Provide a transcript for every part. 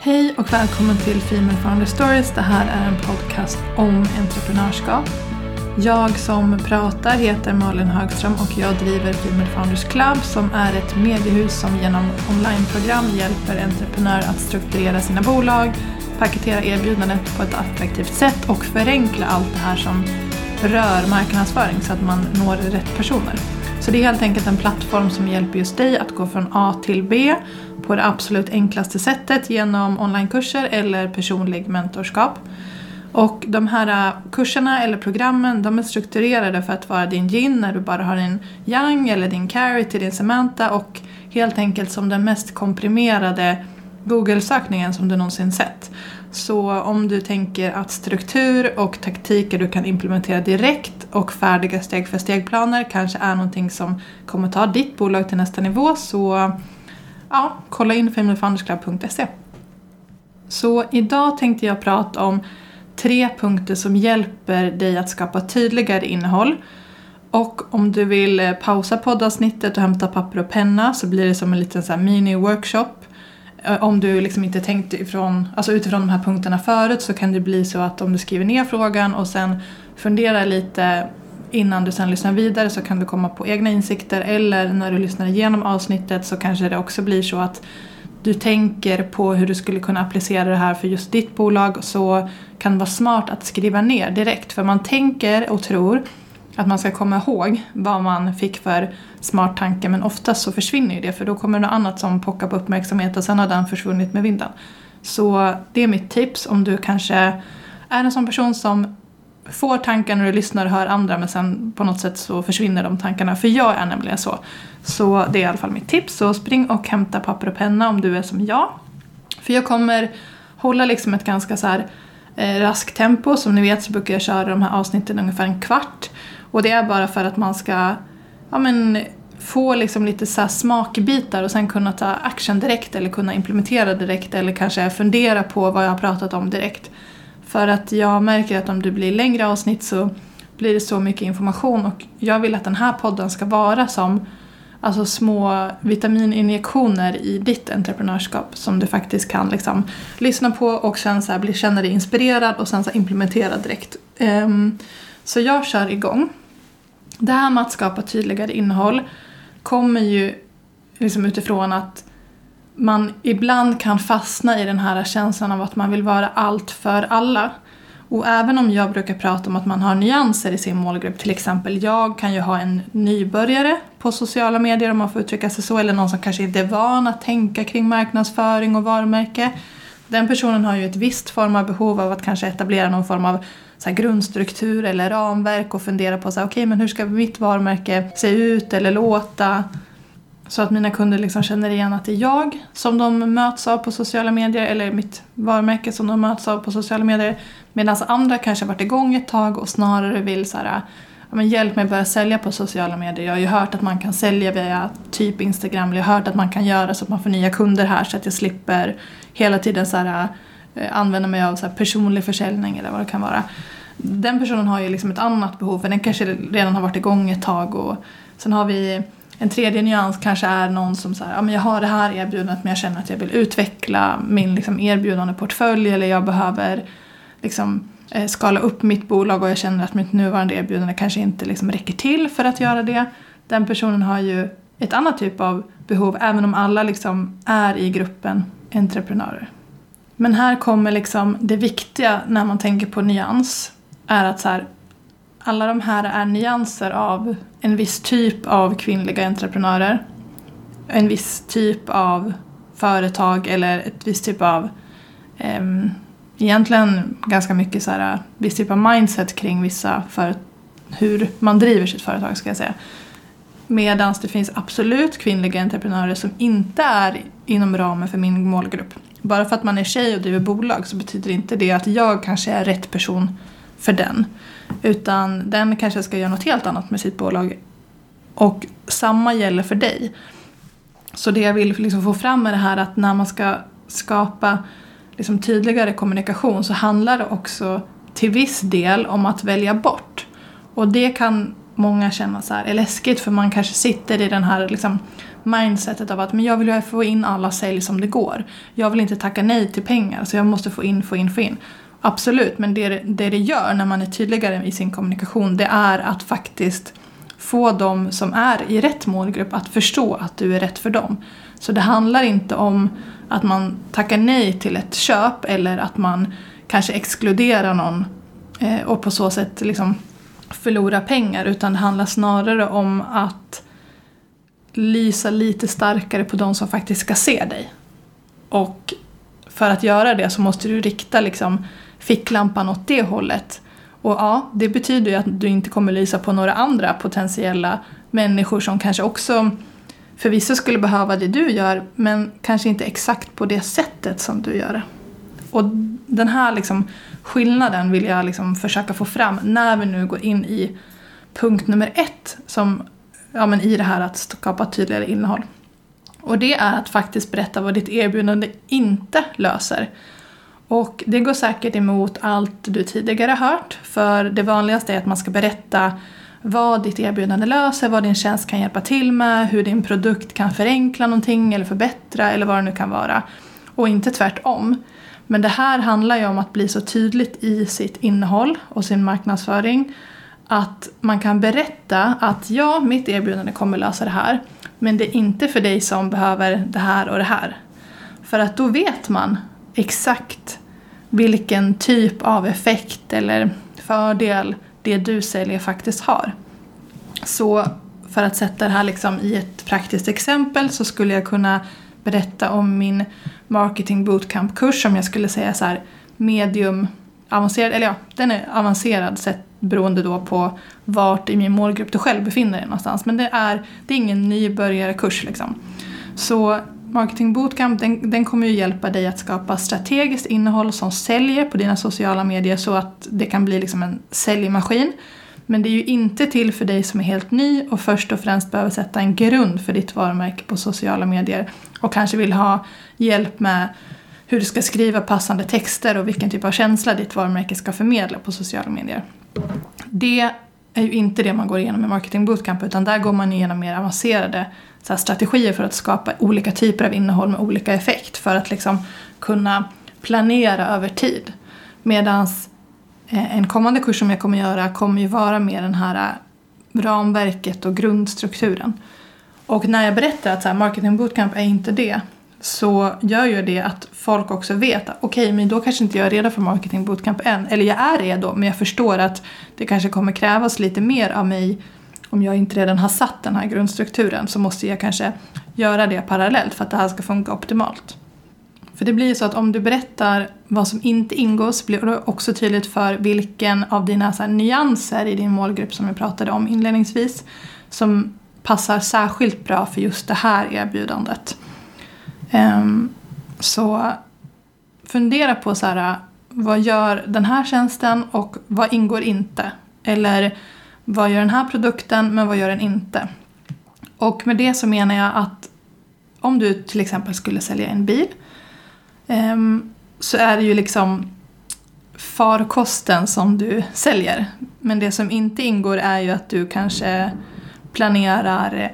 Hej och välkommen till Female Founder Stories. Det här är en podcast om entreprenörskap. Jag som pratar heter Malin Högström och jag driver Female Founders Club som är ett mediehus som genom onlineprogram hjälper entreprenörer att strukturera sina bolag, paketera erbjudandet på ett attraktivt sätt och förenkla allt det här som rör marknadsföring så att man når rätt personer. Så det är helt enkelt en plattform som hjälper just dig att gå från A till B på det absolut enklaste sättet genom onlinekurser eller personlig mentorskap. Och de här kurserna eller programmen de är strukturerade för att vara din gin när du bara har din yang eller din carry till din Samantha och helt enkelt som den mest komprimerade Google-sökningen som du någonsin sett. Så om du tänker att struktur och taktiker du kan implementera direkt och färdiga steg för steg-planer kanske är någonting som kommer ta ditt bolag till nästa nivå så ja, kolla in familyfoundersclub.se. Så idag tänkte jag prata om tre punkter som hjälper dig att skapa tydligare innehåll. Och om du vill eh, pausa poddavsnittet och hämta papper och penna så blir det som en liten mini-workshop. Eh, om du liksom inte tänkt ifrån, alltså utifrån de här punkterna förut så kan det bli så att om du skriver ner frågan och sen funderar lite innan du sen lyssnar vidare så kan du komma på egna insikter eller när du lyssnar igenom avsnittet så kanske det också blir så att du tänker på hur du skulle kunna applicera det här för just ditt bolag så kan det vara smart att skriva ner direkt för man tänker och tror att man ska komma ihåg vad man fick för smart tanke men oftast så försvinner ju det för då kommer något annat som pockar på uppmärksamhet och sen har den försvunnit med vinden. Så det är mitt tips om du kanske är en sån person som får tankar när du lyssnar och hör andra men sen på något sätt så försvinner de tankarna. För jag är nämligen så. Så det är i alla fall mitt tips. Så spring och hämta papper och penna om du är som jag. För jag kommer hålla liksom ett ganska så här eh, raskt tempo. Som ni vet så brukar jag köra de här avsnitten ungefär en kvart. Och det är bara för att man ska ja, men, få liksom lite så smakbitar och sen kunna ta action direkt eller kunna implementera direkt eller kanske fundera på vad jag har pratat om direkt. För att jag märker att om det blir längre avsnitt så blir det så mycket information och jag vill att den här podden ska vara som alltså små vitamininjektioner i ditt entreprenörskap som du faktiskt kan liksom lyssna på och sen så bli, känna dig inspirerad och sen så implementera direkt. Um, så jag kör igång. Det här med att skapa tydligare innehåll kommer ju liksom utifrån att man ibland kan fastna i den här känslan av att man vill vara allt för alla. Och även om jag brukar prata om att man har nyanser i sin målgrupp, till exempel jag kan ju ha en nybörjare på sociala medier om man får uttrycka sig så, eller någon som kanske inte är van att tänka kring marknadsföring och varumärke. Den personen har ju ett visst form av behov av att kanske etablera någon form av så grundstruktur eller ramverk och fundera på så här, okay, men hur ska mitt varumärke se ut eller låta? Så att mina kunder liksom känner igen att det är jag som de möts av på sociala medier eller mitt varumärke som de möts av på sociala medier. Medan andra kanske har varit igång ett tag och snarare vill så här, ja, men hjälp mig börja sälja på sociala medier. Jag har ju hört att man kan sälja via typ Instagram. Jag har hört att man kan göra så att man får nya kunder här så att jag slipper hela tiden så här, eh, använda mig av så personlig försäljning eller vad det kan vara. Den personen har ju liksom ett annat behov för den kanske redan har varit igång ett tag och sen har vi en tredje nyans kanske är någon som säger ja, men jag har det här erbjudandet men jag känner att jag vill utveckla min liksom, erbjudandeportfölj eller jag behöver liksom, eh, skala upp mitt bolag och jag känner att mitt nuvarande erbjudande kanske inte liksom, räcker till för att göra det. Den personen har ju ett annat typ av behov även om alla liksom, är i gruppen entreprenörer. Men här kommer liksom det viktiga när man tänker på nyans är att så här, alla de här är nyanser av en viss typ av kvinnliga entreprenörer. En viss typ av företag eller ett visst typ av eh, egentligen ganska mycket så här, viss typ av mindset kring vissa för hur man driver sitt företag ska jag säga. Medan det finns absolut kvinnliga entreprenörer som inte är inom ramen för min målgrupp. Bara för att man är tjej och driver bolag så betyder inte det att jag kanske är rätt person för den. Utan den kanske ska göra något helt annat med sitt bolag. Och samma gäller för dig. Så det jag vill liksom få fram är det här att när man ska skapa liksom tydligare kommunikation så handlar det också till viss del om att välja bort. Och det kan många känna så här är läskigt för man kanske sitter i den här liksom mindsetet av att men jag vill ju få in alla sälj som det går. Jag vill inte tacka nej till pengar så jag måste få in, få in, få in. Absolut, men det det, det gör när man är tydligare i sin kommunikation det är att faktiskt få dem som är i rätt målgrupp att förstå att du är rätt för dem. Så det handlar inte om att man tackar nej till ett köp eller att man kanske exkluderar någon eh, och på så sätt liksom förlorar pengar utan det handlar snarare om att lysa lite starkare på de som faktiskt ska se dig. Och för att göra det så måste du rikta liksom ficklampan åt det hållet. Och ja, det betyder ju att du inte kommer lysa på några andra potentiella människor som kanske också förvisso skulle behöva det du gör men kanske inte exakt på det sättet som du gör det. Och den här liksom skillnaden vill jag liksom försöka få fram när vi nu går in i punkt nummer ett som, ja, men i det här att skapa tydligare innehåll. Och det är att faktiskt berätta vad ditt erbjudande inte löser. Och det går säkert emot allt du tidigare hört, för det vanligaste är att man ska berätta vad ditt erbjudande löser, vad din tjänst kan hjälpa till med, hur din produkt kan förenkla någonting eller förbättra eller vad det nu kan vara. Och inte tvärtom. Men det här handlar ju om att bli så tydligt i sitt innehåll och sin marknadsföring att man kan berätta att ja, mitt erbjudande kommer lösa det här men det är inte för dig som behöver det här och det här. För att då vet man exakt vilken typ av effekt eller fördel det du säljer faktiskt har. Så för att sätta det här liksom i ett praktiskt exempel så skulle jag kunna berätta om min marketing bootcamp-kurs som jag skulle säga så här medium avancerad, eller ja, den är avancerad sett beroende då på vart i min målgrupp du själv befinner dig någonstans. Men det är, det är ingen nybörjarkurs liksom. Så Marketing Bootcamp den, den kommer ju hjälpa dig att skapa strategiskt innehåll som säljer på dina sociala medier så att det kan bli liksom en säljmaskin. Men det är ju inte till för dig som är helt ny och först och främst behöver sätta en grund för ditt varumärke på sociala medier och kanske vill ha hjälp med hur du ska skriva passande texter och vilken typ av känsla ditt varumärke ska förmedla på sociala medier. Det är ju inte det man går igenom i Marketing Bootcamp utan där går man igenom mer avancerade så strategier för att skapa olika typer av innehåll med olika effekt för att liksom kunna planera över tid. Medan eh, en kommande kurs som jag kommer göra kommer ju vara mer den här eh, ramverket och grundstrukturen. Och när jag berättar att så här, marketing bootcamp är inte det så gör ju det att folk också vet att okej, okay, men då kanske inte jag är redo för marketing bootcamp än. Eller jag är redo, men jag förstår att det kanske kommer krävas lite mer av mig om jag inte redan har satt den här grundstrukturen så måste jag kanske göra det parallellt för att det här ska funka optimalt. För det blir ju så att om du berättar vad som inte ingår så blir det också tydligt för vilken av dina så nyanser i din målgrupp som jag pratade om inledningsvis som passar särskilt bra för just det här erbjudandet. Um, så fundera på så här, vad gör den här tjänsten och vad ingår inte? Eller vad gör den här produkten men vad gör den inte? Och med det så menar jag att om du till exempel skulle sälja en bil um, så är det ju liksom farkosten som du säljer. Men det som inte ingår är ju att du kanske planerar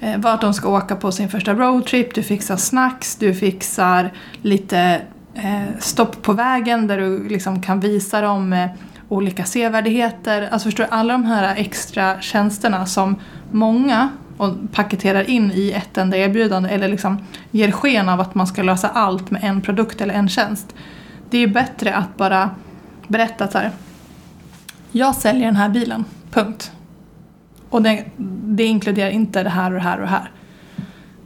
eh, vart de ska åka på sin första roadtrip, du fixar snacks, du fixar lite eh, stopp på vägen där du liksom kan visa dem eh, olika sevärdheter. Alltså förstår du, alla de här extra tjänsterna som många och paketerar in i ett enda erbjudande eller liksom ger sken av att man ska lösa allt med en produkt eller en tjänst. Det är bättre att bara berätta så här. Jag säljer den här bilen, punkt. Och det, det inkluderar inte det här och det här och det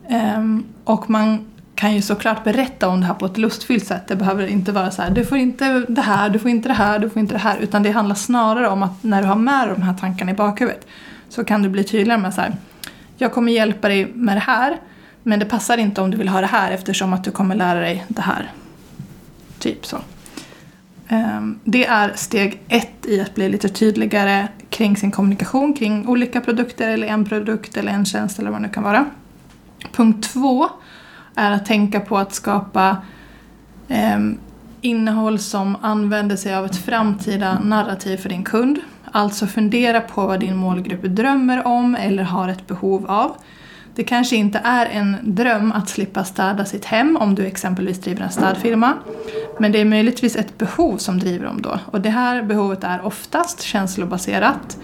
här. Um, och man kan ju såklart berätta om det här på ett lustfyllt sätt. Det behöver inte vara så här, du får inte det här, du får inte det här, du får inte det här. Utan det handlar snarare om att när du har med de här tankarna i bakhuvudet så kan du bli tydligare med så här, jag kommer hjälpa dig med det här men det passar inte om du vill ha det här eftersom att du kommer lära dig det här. Typ så. Ehm, det är steg ett i att bli lite tydligare kring sin kommunikation kring olika produkter eller en produkt eller en tjänst eller vad det nu kan vara. Punkt två är att tänka på att skapa eh, innehåll som använder sig av ett framtida narrativ för din kund. Alltså fundera på vad din målgrupp drömmer om eller har ett behov av. Det kanske inte är en dröm att slippa städa sitt hem om du exempelvis driver en städfirma. Men det är möjligtvis ett behov som driver dem då. Och det här behovet är oftast känslobaserat.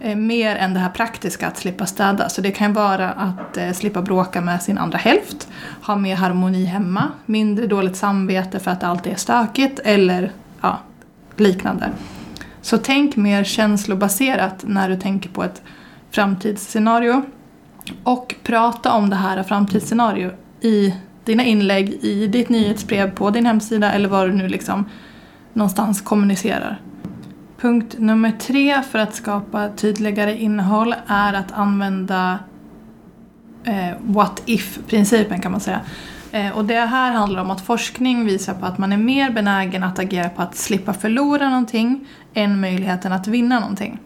Eh, mer än det här praktiska att slippa städa. Så det kan vara att eh, slippa bråka med sin andra hälft, ha mer harmoni hemma, mindre dåligt samvete för att allt är stökigt eller ja, liknande. Så tänk mer känslobaserat när du tänker på ett framtidsscenario. Och prata om det här framtidsscenario i dina inlägg, i ditt nyhetsbrev, på din hemsida eller vad du nu liksom någonstans kommunicerar. Punkt nummer tre för att skapa tydligare innehåll är att använda eh, what if-principen kan man säga. Eh, och det här handlar om att forskning visar på att man är mer benägen att agera på att slippa förlora någonting än möjligheten att vinna någonting.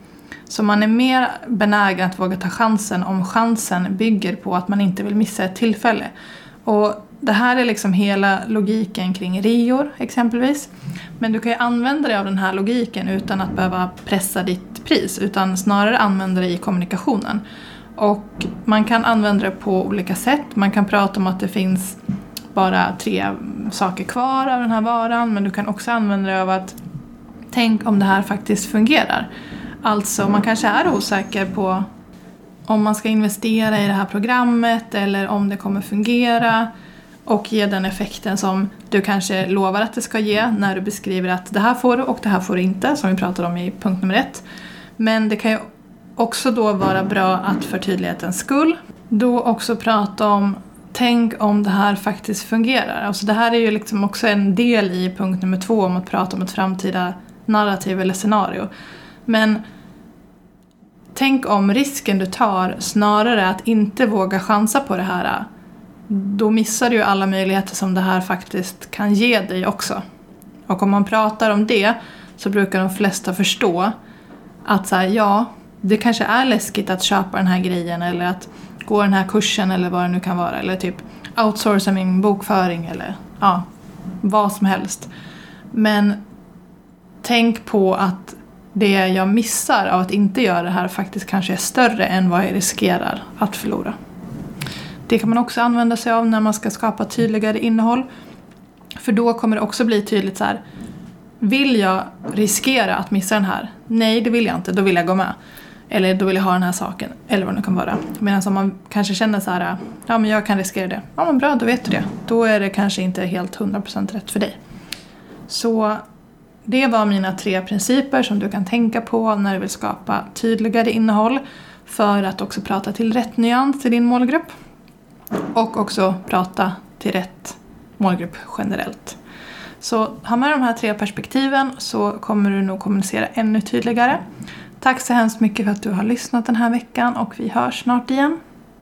Så man är mer benägen att våga ta chansen om chansen bygger på att man inte vill missa ett tillfälle. Och det här är liksom hela logiken kring reor exempelvis. Men du kan ju använda dig av den här logiken utan att behöva pressa ditt pris utan snarare använda det i kommunikationen. Och man kan använda det på olika sätt. Man kan prata om att det finns bara tre saker kvar av den här varan men du kan också använda det av att tänk om det här faktiskt fungerar. Alltså man kanske är osäker på om man ska investera i det här programmet eller om det kommer fungera och ge den effekten som du kanske lovar att det ska ge när du beskriver att det här får du och det här får du inte, som vi pratade om i punkt nummer ett. Men det kan ju också då vara bra att för tydlighetens skull då också prata om Tänk om det här faktiskt fungerar. Alltså det här är ju liksom också en del i punkt nummer två om att prata om ett framtida narrativ eller scenario. Men tänk om risken du tar snarare att inte våga chansa på det här då missar du ju alla möjligheter som det här faktiskt kan ge dig också. Och om man pratar om det så brukar de flesta förstå att så här, ja, det kanske är läskigt att köpa den här grejen eller att gå den här kursen eller vad det nu kan vara. Eller typ outsourca min bokföring eller ja, vad som helst. Men tänk på att det jag missar av att inte göra det här faktiskt kanske är större än vad jag riskerar att förlora. Det kan man också använda sig av när man ska skapa tydligare innehåll. För då kommer det också bli tydligt så här. Vill jag riskera att missa den här? Nej, det vill jag inte. Då vill jag gå med. Eller då vill jag ha den här saken. Eller vad det nu kan vara. Medan om man kanske känner så här. Ja, men jag kan riskera det. Ja, men bra, då vet du det. Då är det kanske inte helt 100% rätt för dig. Så det var mina tre principer som du kan tänka på när du vill skapa tydligare innehåll. För att också prata till rätt nyans i din målgrupp. Och också prata till rätt målgrupp generellt. Så ha med de här tre perspektiven så kommer du nog kommunicera ännu tydligare. Tack så hemskt mycket för att du har lyssnat den här veckan och vi hörs snart igen.